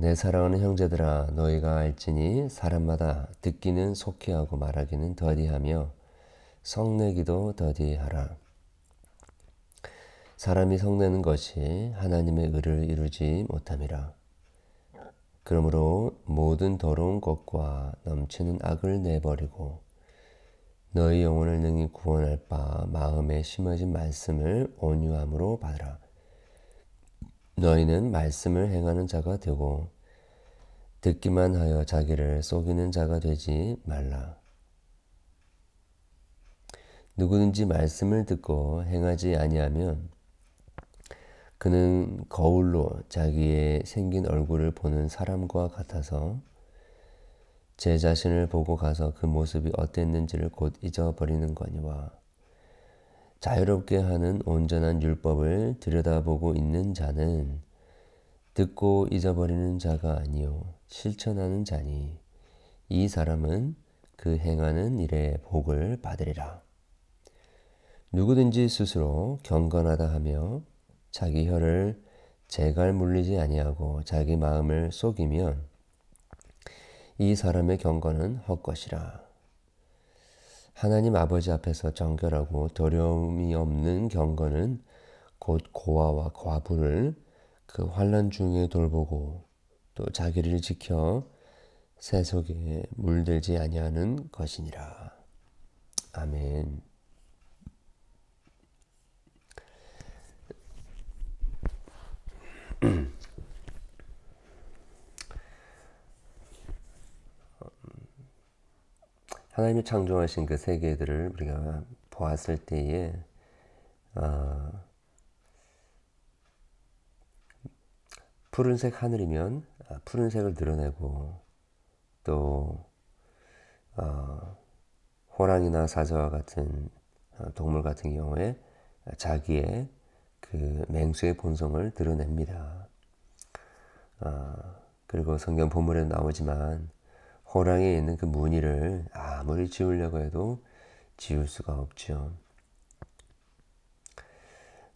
내 사랑하는 형제들아 너희가 알지니 사람마다 듣기는 속히 하고 말하기는 더디하며 성내기도 더디하라. 사람이 성내는 것이 하나님의 의를 이루지 못함이라. 그러므로 모든 더러운 것과 넘치는 악을 내버리고 너희 영혼을 능히 구원할 바 마음에 심어진 말씀을 온유함으로 받으라. 너희는 말씀을 행하는 자가 되고 듣기만 하여 자기를 속이는 자가 되지 말라. 누구든지 말씀을 듣고 행하지 아니하면 그는 거울로 자기의 생긴 얼굴을 보는 사람과 같아서 제 자신을 보고 가서 그 모습이 어땠는지를 곧 잊어버리는 거니와 자유롭게 하는 온전한 율법을 들여다보고 있는 자는 듣고 잊어버리는 자가 아니요 실천하는 자니 이 사람은 그 행하는 일에 복을 받으리라. 누구든지 스스로 경건하다 하며 자기 혀를 재갈 물리지 아니하고 자기 마음을 속이면 이 사람의 경건은 헛것이라. 하나님 아버지 앞에서 정결하고 도려움이 없는 경건은 곧 고아와 과부를 그 환란 중에 돌보고 또 자기를 지켜 새 속에 물들지 아니하는 것이니라. 아멘. 하나님이 창조하신 그 세계들을 우리가 보았을 때에 어, 푸른색 하늘이면 아, 푸른색을 드러내고 또 어, 호랑이나 사자와 같은 어, 동물 같은 경우에 자기의 그 맹수의 본성을 드러냅니다. 어, 그리고 성경 본문에 나오지만 호랑이에 있는 그 무늬를 아무리 지우려고 해도 지울 수가 없죠.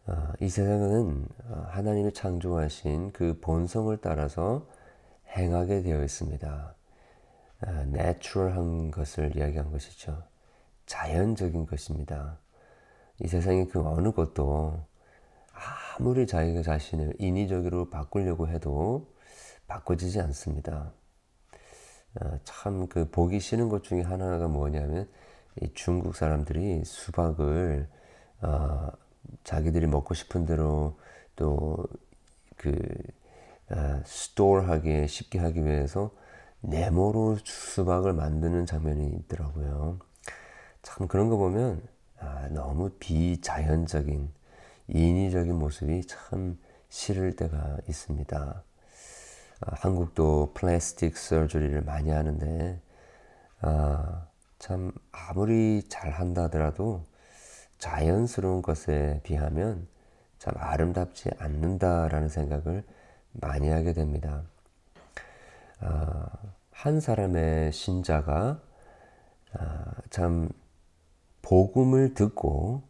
어, 이 세상은 어, 하나님이 창조하신 그 본성을 따라서 행하게 되어 있습니다. 내추럴한 것을 이야기한 것이죠. 자연적인 것입니다. 이 세상의 그 어느 것도 아무리 자기가 자신을 인위적으로 바꾸려고 해도 바꿔지지 않습니다. 어, 참그 보기 싫은 것 중에 하나가 뭐냐면 중국 사람들이 수박을 어, 자기들이 먹고 싶은 대로 또그 어, 스토어하기 쉽게 하기 위해서 네모로 수박을 만드는 장면이 있더라고요. 참 그런 거 보면 아, 너무 비자연적인 인위적인 모습이 참 싫을 때가 있습니다. 아, 한국도 플라스틱 서저리를 많이 하는데 아, 참 아무리 잘 한다 하더라도 자연스러운 것에 비하면 참 아름답지 않는다라는 생각을 많이 하게 됩니다. 아, 한 사람의 신자가 아, 참 복음을 듣고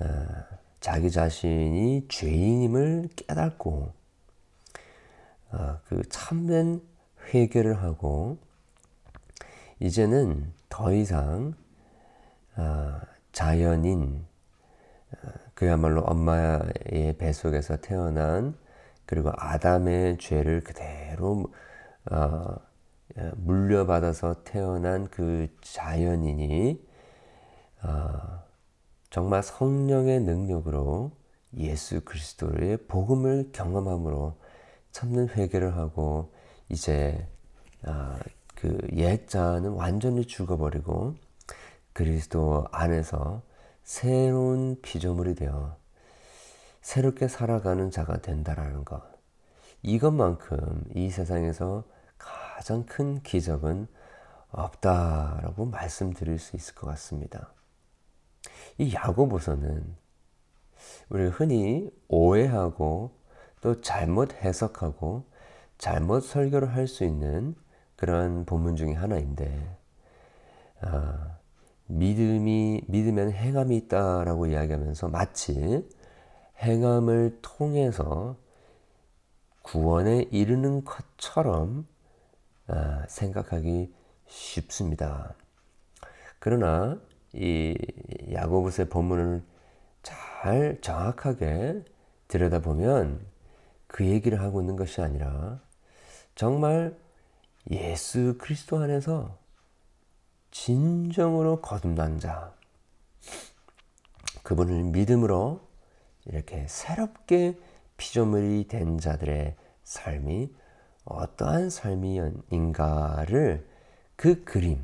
아, 자기 자신이 죄인임을 깨닫고 아, 그 참된 회개를 하고 이제는 더 이상 아, 자연인 아, 그야말로 엄마의 뱃속에서 태어난 그리고 아담의 죄를 그대로 물려받아서 태어난 그 자연인이 정말 성령의 능력으로 예수 그리스도의 복음을 경험함으로 참는 회개를 하고 이제 아, 그 옛자는 완전히 죽어버리고 그리스도 안에서 새로운 피조물이 되어 새롭게 살아가는 자가 된다라는 것. 이것만큼 이 세상에서 가장 큰 기적은 없다라고 말씀드릴 수 있을 것 같습니다. 이 야고보서는 우리가 흔히 오해하고 또 잘못 해석하고 잘못 설교를 할 수 있는 그런 본문 중에 하나인데 아, 믿음이 믿으면 행함이 있다라고 이야기하면서 마치 행함을 통해서 구원에 이르는 것처럼 아, 생각하기 쉽습니다. 그러나 이 야고보서의 본문을 잘 정확하게 들여다보면 그 얘기를 하고 있는 것이 아니라 정말 예수 그리스도 안에서 진정으로 거듭난 자, 그분을 믿음으로 이렇게 새롭게 피조물이 된 자들의 삶이 어떠한 삶이인가를 그 그림,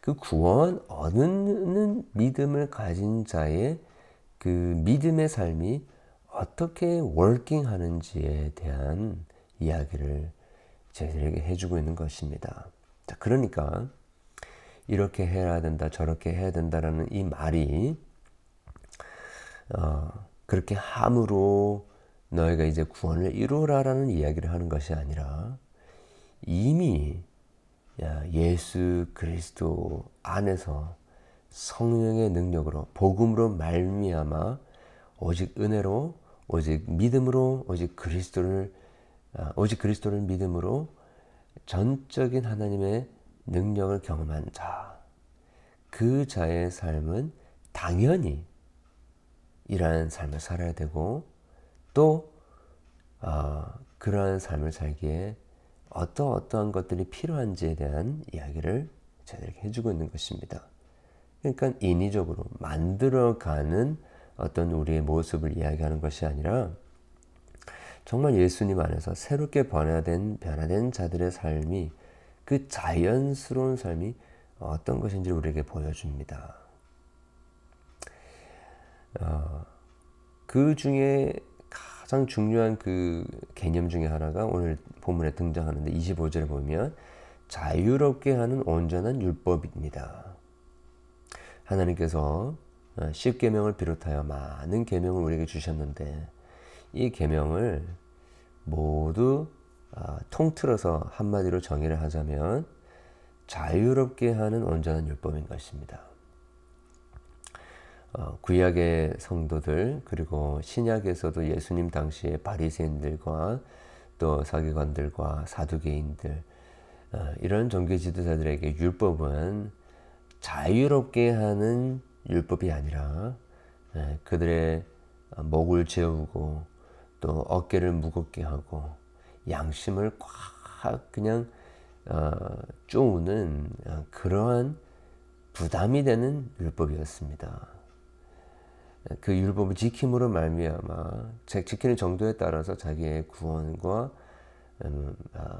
그 구원 얻는 믿음을 가진 자의 그 믿음의 삶이 어떻게 월킹하는지에 대한 이야기를 저희들에게 해주고 있는 것입니다. 자, 그러니까 이렇게 해야 된다, 저렇게 해야 된다라는 이 말이 어, 그렇게 함으로 너희가 이제 구원을 이루라라는 이야기를 하는 것이 아니라 이미 예수 그리스도 안에서 성령의 능력으로 복음으로 말미암아 오직 은혜로 오직 믿음으로 오직 그리스도를 아, 오직 그리스도를 믿음으로 전적인 하나님의 능력을 경험한 자, 그 자의 삶은 당연히 이러한 삶을 살아야 되고 또 어, 그러한 삶을 살기에 어떠 어떠한 것들이 필요한지에 대한 이야기를 저희들에게 해주고 있는 것입니다. 그러니까 인위적으로 만들어가는 어떤 우리의 모습을 이야기하는 것이 아니라 정말 예수님 안에서 새롭게 변화된 변화된 자들의 삶이 그 자연스러운 삶이 어떤 것인지 우리에게 보여줍니다. 어, 그 중에 가장 중요한 그 개념 중에 하나가 오늘 본문에 등장하는데 25절에 보면 자유롭게 하는 온전한 율법입니다. 하나님께서 어, 십계명을 비롯하여 많은 계명을 우리에게 주셨는데 이 계명을 모두 어, 통틀어서 한마디로 정의를 하자면 자유롭게 하는 온전한 율법인 것입니다. 어, 구약의 성도들 그리고 신약에서도 예수님 당시의 바리새인들과 또 사기관들과 사두개인들 이런 종교 지도자들에게 율법은 자유롭게 하는 율법이 아니라 예, 그들의 목을 재우고 또 어깨를 무겁게 하고 양심을 꽉 그냥 어, 쪼우는 어, 그러한 부담이 되는 율법이었습니다. 그 율법을 지킴으로 말미암아 지키는 정도에 따라서 자기의 구원과 음, 어,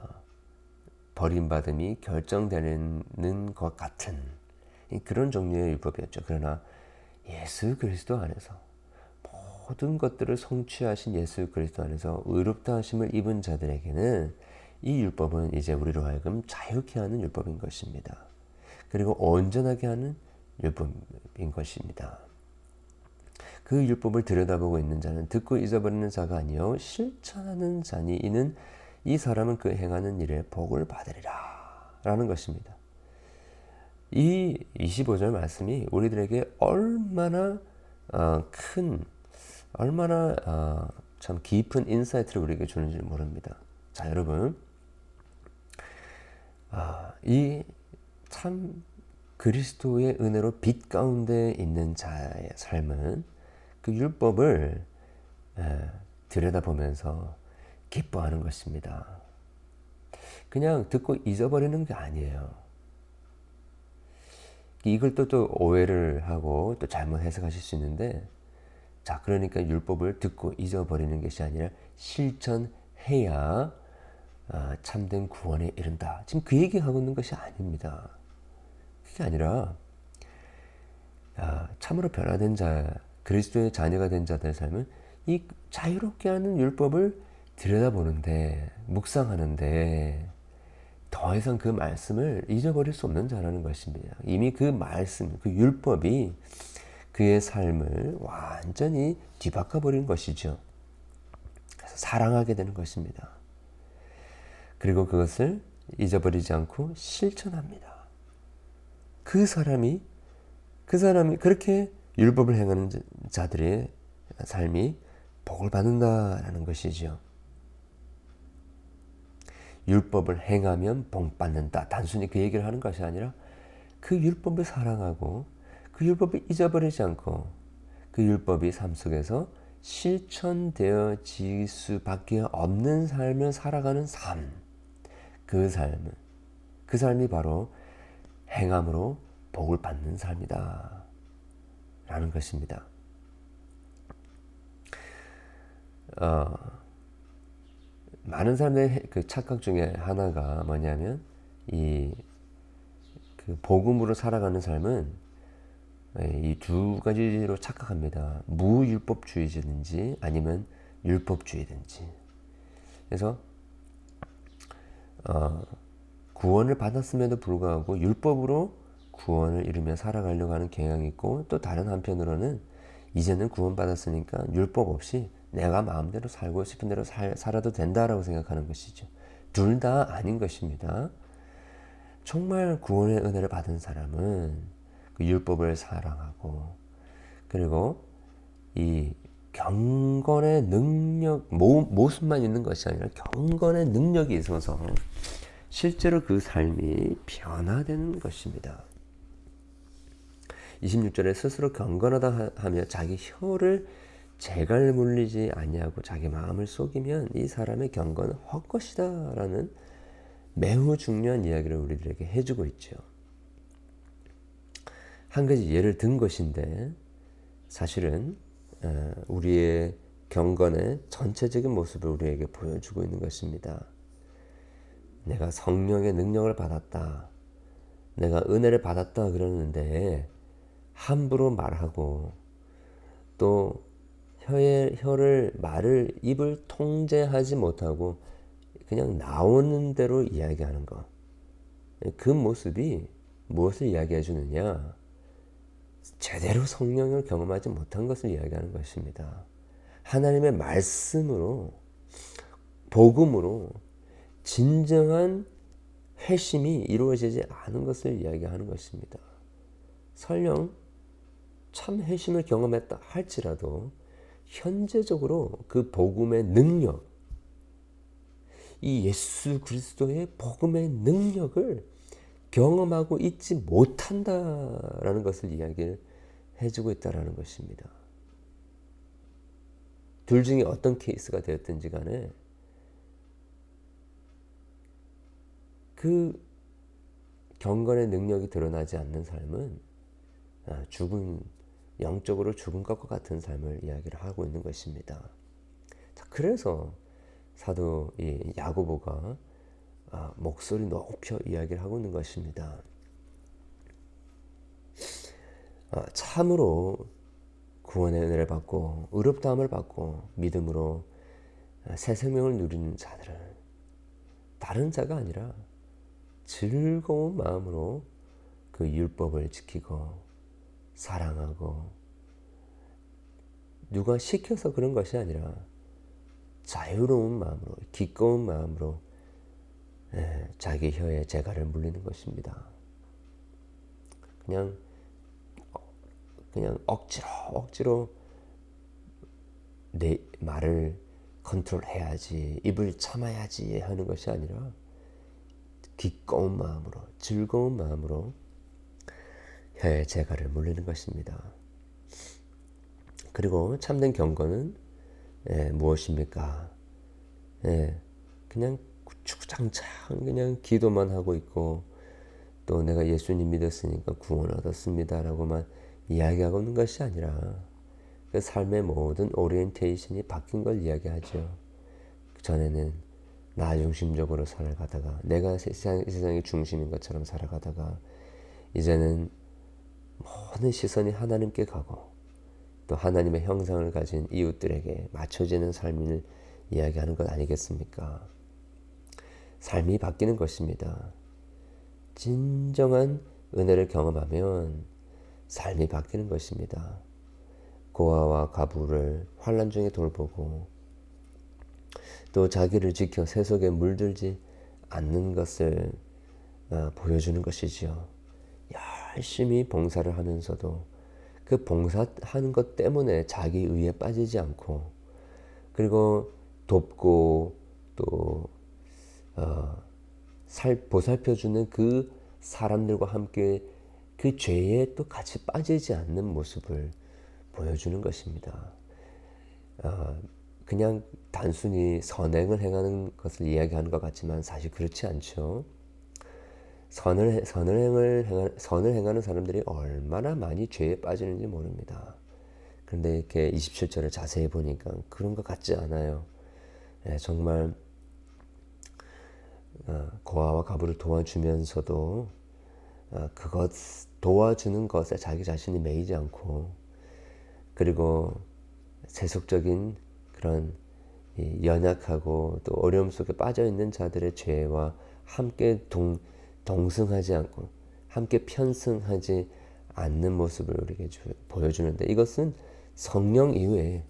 버림받음이 결정되는 것 같은 그런 종류의 율법이었죠. 그러나 예수 그리스도 안에서 모든 것들을 성취하신 예수 그리스도 안에서 의롭다 하심을 입은 자들에게는 이 율법은 이제 우리로 하여금 자유케 하는 율법인 것입니다. 그리고 온전하게 하는 율법인 것입니다. 그 율법을 들여다보고 있는 자는 듣고 잊어버리는 자가 아니요 실천하는 자니 이는 이 사람은 그 행하는 일에 복을 받으리라 라는 것입니다. 이 25절 말씀이 우리들에게 얼마나 어, 큰 얼마나 어, 참 깊은 insight를 우리에게 주는지 모릅니다. 자 여러분 아, 이참 그리스도의 은혜로 빛 가운데 있는 자의 삶은 그 율법을 에, 들여다보면서 기뻐하는 것입니다. 그냥 듣고 잊어버리는 게 아니에요. 이걸 또, 또 오해를 하고 또 잘못 해석하실 수 있는데 자 그러니까 율법을 듣고 잊어버리는 것이 아니라 실천해야 아, 참된 구원에 이른다. 지금 그 얘기하고 있는 것이 아닙니다. 그게 아니라 아, 참으로 변화된 자, 그리스도의 자녀가 된 자들의 삶은 이 자유롭게 하는 율법을 들여다보는데 묵상하는데 더 이상 그 말씀을 잊어버릴 수 없는 자라는 것입니다. 이미 그 말씀, 그 율법이 그의 삶을 완전히 뒤바꿔 버린 것이죠. 그래서 사랑하게 되는 것입니다. 그리고 그것을 잊어버리지 않고 실천합니다. 그 사람이 그 사람이 그렇게 율법을 행하는 자들의 삶이 복을 받는다라는 것이죠. 율법을 행하면 복 받는다. 단순히 그 얘기를 하는 것이 아니라 그 율법을 사랑하고 그 율법을 잊어버리지 않고 그 율법이 삶 속에서 실천되어질 수밖에 없는 삶을 살아가는 삶. 그 삶은 그 삶이 바로 행함으로 복을 받는 삶이다. 라는 것입니다. 어, 많은 사람들의 그 착각 중에 하나가 뭐냐면 이 그 복음으로 살아가는 삶은 이 두 가지로 착각합니다. 무율법주의든지 아니면 율법주의든지. 그래서 어, 구원을 받았음에도 불구하고 율법으로 구원을 이루며 살아가려고 하는 경향이 있고 또 다른 한편으로는 이제는 구원받았으니까 율법 없이 내가 마음대로 살고 싶은 대로 살, 살아도 된다라고 생각하는 것이죠. 둘 다 아닌 것입니다. 정말 구원의 은혜를 받은 사람은 그 율법을 사랑하고 그리고 이 경건의 능력 모, 모습만 있는 것이 아니라 경건의 능력이 있어서 실제로 그 삶이 변화되는 것입니다. 26절에 스스로 경건하다 하며 자기 혀를 재갈 물리지 아니하고 자기 마음을 속이면 이 사람의 경건은 헛것이다라는 매우 중요한 이야기를 우리들에게 해주고 있죠. 한 가지 예를 든 것인데 사실은 어, 우리의 경건의 전체적인 모습을 우리에게 보여주고 있는 것입니다. 내가 성령의 능력을 받았다. 내가 은혜를 받았다 그러는데 함부로 말하고 또 혀의 혀를 말을 입을 통제하지 못하고 그냥 나오는 대로 이야기하는 것. 그 모습이 무엇을 이야기해 주느냐? 제대로 성령을 경험하지 못한 것을 이야기하는 것입니다. 하나님의 말씀으로 복음으로 진정한 회심이 이루어지지 않은 것을 이야기하는 것입니다. 설령 참 회심을 경험했다 할지라도 현재적으로 그 복음의 능력, 이 예수 그리스도의 복음의 능력을 경험하고 있지 못한다라는 것을 이야기를 해주고 있다라는 것입니다. 둘 중에 어떤 케이스가 되었든지 간에 그 경건의 능력이 드러나지 않는 삶은 아, 죽은 영적으로 죽은 것과 같은 삶을 이야기를 하고 있는 것입니다. 자, 그래서 사도 이 야고보가 아, 목소리 높여 이야기를 하고 있는 것입니다. 아, 참으로 구원의 은혜를 받고 의롭다함을 받고 믿음으로 새 생명을 누리는 자들은 다른 자가 아니라 즐거운 마음으로 그 율법을 지키고 사랑하고 누가 시켜서 그런 것이 아니라 자유로운 마음으로 기꺼운 마음으로 예, 자기 혀에 재갈을 물리는 것입니다. 그냥 그냥 억지로 억지로 내 말을 컨트롤해야지 입을 참아야지 하는 것이 아니라 기꺼운 마음으로 즐거운 마음으로 혀의 재갈을 물리는 것입니다. 그리고 참된 경건은 예, 무엇입니까? 예, 그냥 주장창 그냥 기도만 하고 있고 또 내가 예수님 믿었으니까 구원 얻었습니다라고만 이야기하고 있는 것이 아니라 그 삶의 모든 오리엔테이션이 바뀐 걸 이야기하죠. 전에는 나 중심적으로 살아가다가 내가 세상, 세상의 중심인 것처럼 살아가다가 이제는 모든 시선이 하나님께 가고 또 하나님의 형상을 가진 이웃들에게 맞춰지는 삶을 이야기하는 것 아니겠습니까? 삶이 바뀌는 것입니다. 진정한 은혜를 경험하면 삶이 바뀌는 것입니다. 고아와 가부를 환란 중에 돌보고 또 자기를 지켜 세속에 물들지 않는 것을 어, 보여주는 것이지요. 열심히 봉사를 하면서도 그 봉사하는 것 때문에 자기 의에 빠지지 않고 그리고 돕고 또 어, 살 보살펴주는 그 사람들과 함께 그 죄에 또 같이 빠지지 않는 모습을 보여주는 것입니다. 어, 그냥 단순히 선행을 행하는 것을 이야기하는 것 같지만 사실 그렇지 않죠. 선을 선을 행을 행하, 선을 행하는 사람들이 얼마나 많이 죄에 빠지는지 모릅니다. 그런데 이렇게 27절을 자세히 보니까 그런 것 같지 않아요. 네, 정말 어, 고아와 가부를 도와주면서도 어, 그것 도와주는 것에 자기 자신이 매이지 않고 그리고 세속적인 그런 연약하고 또 어려움 속에 빠져 있는 자들의 죄와 함께 동, 동승하지 않고 함께 편승하지 않는 모습을 우리에게 주, 보여주는데 이것은 성령 이외에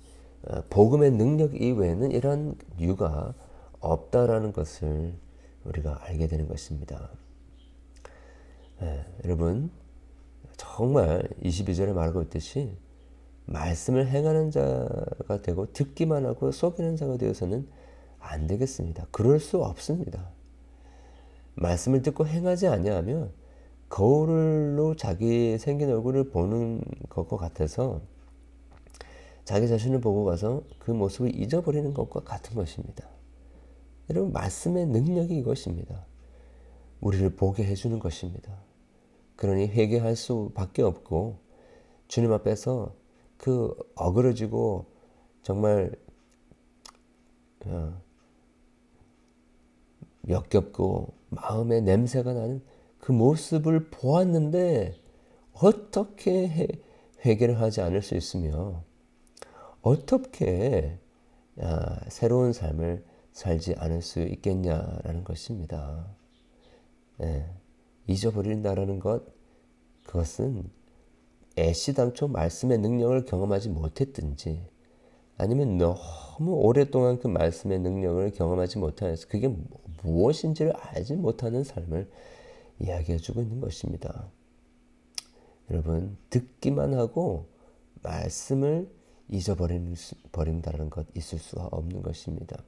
어, 복음의 능력 이외에는 이런 이유가 없다라는 것을 우리가 알게 되는 것입니다. 네, 여러분 정말 22절에 말하고 있듯이 말씀을 행하는 자가 되고 듣기만 하고 속이는 자가 되어서는 안 되겠습니다. 그럴 수 없습니다. 말씀을 듣고 행하지 아니하면 거울로 자기 생긴 얼굴을 보는 것과 같아서 자기 자신을 보고 가서 그 모습을 잊어버리는 것과 같은 것입니다. 여러분 말씀의 능력이 이것입니다. 우리를 보게 해주는 것입니다. 그러니 회개할 수밖에 없고 주님 앞에서 그 어그러지고 정말 어, 역겹고 마음에 냄새가 나는 그 모습을 보았는데 어떻게 회개를 하지 않을 수 있으며 어떻게 아, 새로운 삶을 살지 않을 수 있겠냐라는 것입니다. 예, 잊어버린다라는 것, 그것은 애시당초 말씀의 능력을 경험하지 못했든지 아니면 너무 오랫동안 그 말씀의 능력을 경험하지 못하여서 그게 무엇인지를 알지 못하는 삶을 이야기해 주고 있는 것입니다. 여러분, 듣기만 하고 말씀을 잊어버린다는 것 있을 수가 없는 것입니다.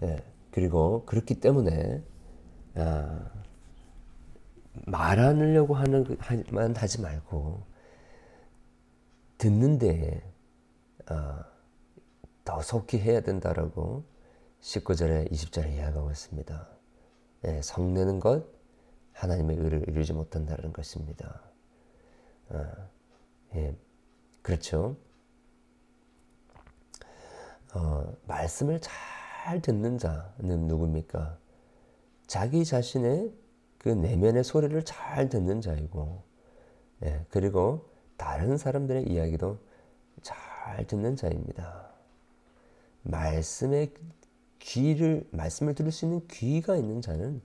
네, 그리고 그렇기 때문에 아, 말하려고 하는 만 하지 말고 듣는데 어, 더 속히 해야 된다라고 19절에 20절에 이야기하고 있습니다. 예, 성내는 것 하나님의 의를 이루지 못한다는 것입니다. 어, 예, 그렇죠. 어, 말씀을 잘 듣는 자는 누굽니까? 자기 자신의 그 내면의 소리를 잘 듣는 자이고, 예, 그리고 다른 사람들의 이야기도 잘 듣는 자입니다. 말씀의 귀를 말씀을 들을 수 있는 귀가 있는 자는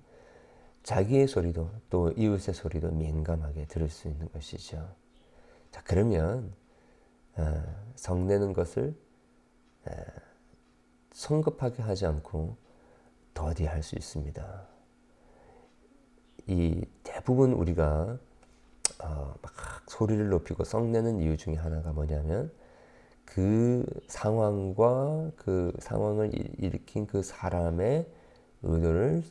자기의 소리도 또 이웃의 소리도 민감하게 들을 수 있는 것이죠. 자 그러면 어, 성내는 것을 어, 성급하게 하지 않고 더디할 수 있습니다. 이 대부분 우리가 어, 막 소리를 높이고 썩내는 이유 중에 하나가 뭐냐면 그 상황과 그 상황을 일으킨 그 사람의 의도를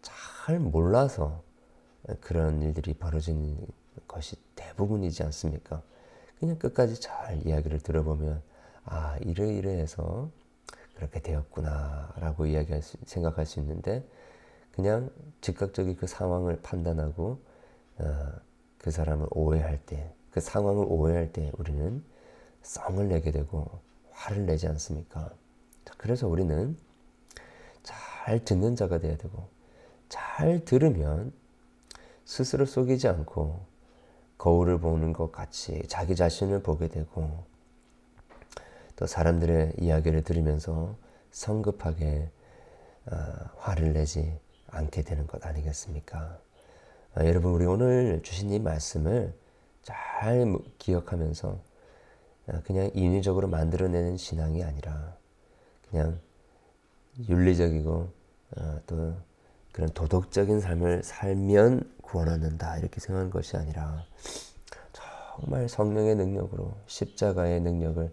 잘 몰라서 그런 일들이 벌어진 것이 대부분이지 않습니까? 그냥 끝까지 잘 이야기를 들어보면 아 이러이러해서 그렇게 되었구나 라고 이야기할 수, 생각할 수 있는데 그냥 즉각적인 그 상황을 판단하고 어, 그 사람을 오해할 때, 그 상황을 오해할 때 우리는 성을 내게 되고 화를 내지 않습니까? 자, 그래서 우리는 잘 듣는 자가 돼야 되고 잘 들으면 스스로 속이지 않고 거울을 보는 것 같이 자기 자신을 보게 되고 또 사람들의 이야기를 들으면서 성급하게 어, 화를 내지 않게 되는 것 아니겠습니까? 아, 여러분 우리 오늘 주신 이 말씀을 잘 기억하면서 아, 그냥 인위적으로 만들어내는 신앙이 아니라 그냥 윤리적이고 아, 또 그런 도덕적인 삶을 살면 구원 얻는다 이렇게 생각하는 것이 아니라 정말 성령의 능력으로 십자가의 능력을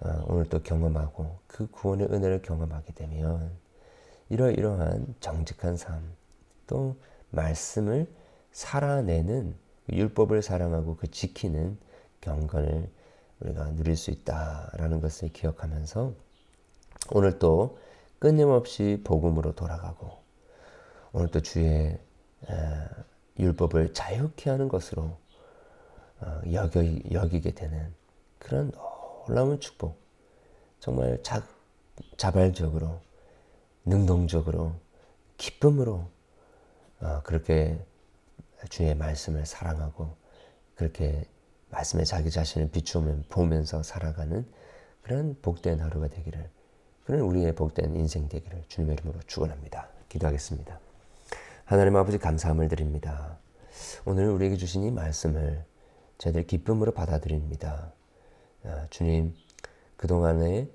아, 오늘 또 경험하고 그 구원의 은혜를 경험하게 되면 이러이러한 정직한 삶, 또 말씀을 살아내는 율법을 사랑하고 그 지키는 경건을 우리가 누릴 수 있다라는 것을 기억하면서 오늘 또 끊임없이 복음으로 돌아가고 오늘 또 주의 율법을 자유케 하는 것으로 어, 여기, 여기 게 되는 그런 놀라운 축복 정말 자, 자발적으로 능동적으로 기쁨으로 어, 그렇게 주의 말씀을 사랑하고 그렇게 말씀에 자기 자신을 비추면 보면서 살아가는 그런 복된 하루가 되기를 그런 우리의 복된 인생 되기를 주님의 이름으로 축원합니다. 기도하겠습니다. 하나님 아버지 감사함을 드립니다. 오늘 우리에게 주신 이 말씀을 저희들 기쁨으로 받아들입니다. 아, 주님 그동안에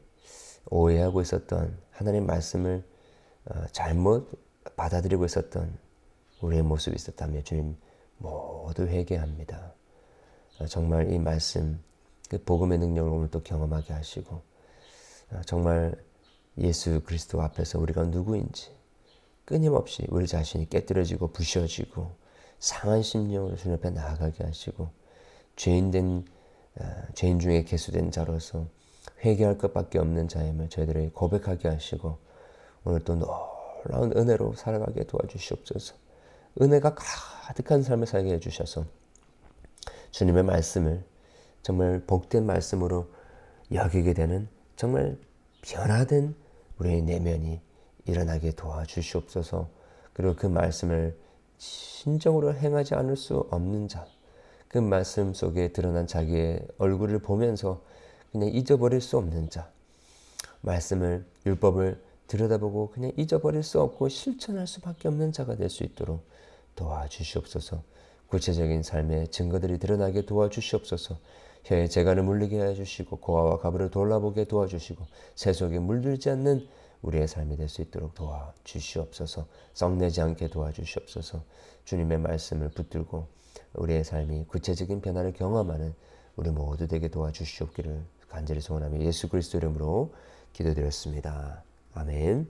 오해하고 있었던 하나님 말씀을 어, 잘못 받아들이고 있었던 우리의 모습이 있었다면 주님 모두 회개합니다. 어, 정말 이 말씀, 그 복음의 능력을 오늘 또 경험하게 하시고 어, 정말 예수 그리스도 앞에서 우리가 누구인지 끊임없이 우리 자신이 깨뜨려지고 부셔지고 상한 심령으로 주님 앞에 나아가게 하시고 죄인된 죄인 중에 개수된 자로서 회개할 것밖에 없는 자임을 저희들에게 고백하게 하시고 오늘 또 놀라운 은혜로 살아가게 도와주시옵소서. 은혜가 가득한 삶을 살게 해주셔서 주님의 말씀을 정말 복된 말씀으로 여기게 되는 정말 변화된 우리의 내면이 일어나게 도와주시옵소서. 그리고 그 말씀을 진정으로 행하지 않을 수 없는 자, 그 말씀 속에 드러난 자기의 얼굴을 보면서 그냥 잊어버릴 수 없는 자, 말씀을 율법을 들여다보고 그냥 잊어버릴 수 없고 실천할 수밖에 없는 자가 될 수 있도록 도와주시옵소서. 구체적인 삶의 증거들이 드러나게 도와주시옵소서. 혀에 재간을 물리게 해주시고 고아와 가부를 돌아보게 도와주시고 세속에 물들지 않는 우리의 삶이 될 수 있도록 도와주시옵소서. 썩내지 않게 도와주시옵소서. 주님의 말씀을 붙들고 우리의 삶이 구체적인 변화를 경험하는 우리 모두 되게 도와주시옵기를 간절히 소원하며 예수 그리스도 이름으로 기도드렸습니다. 아멘.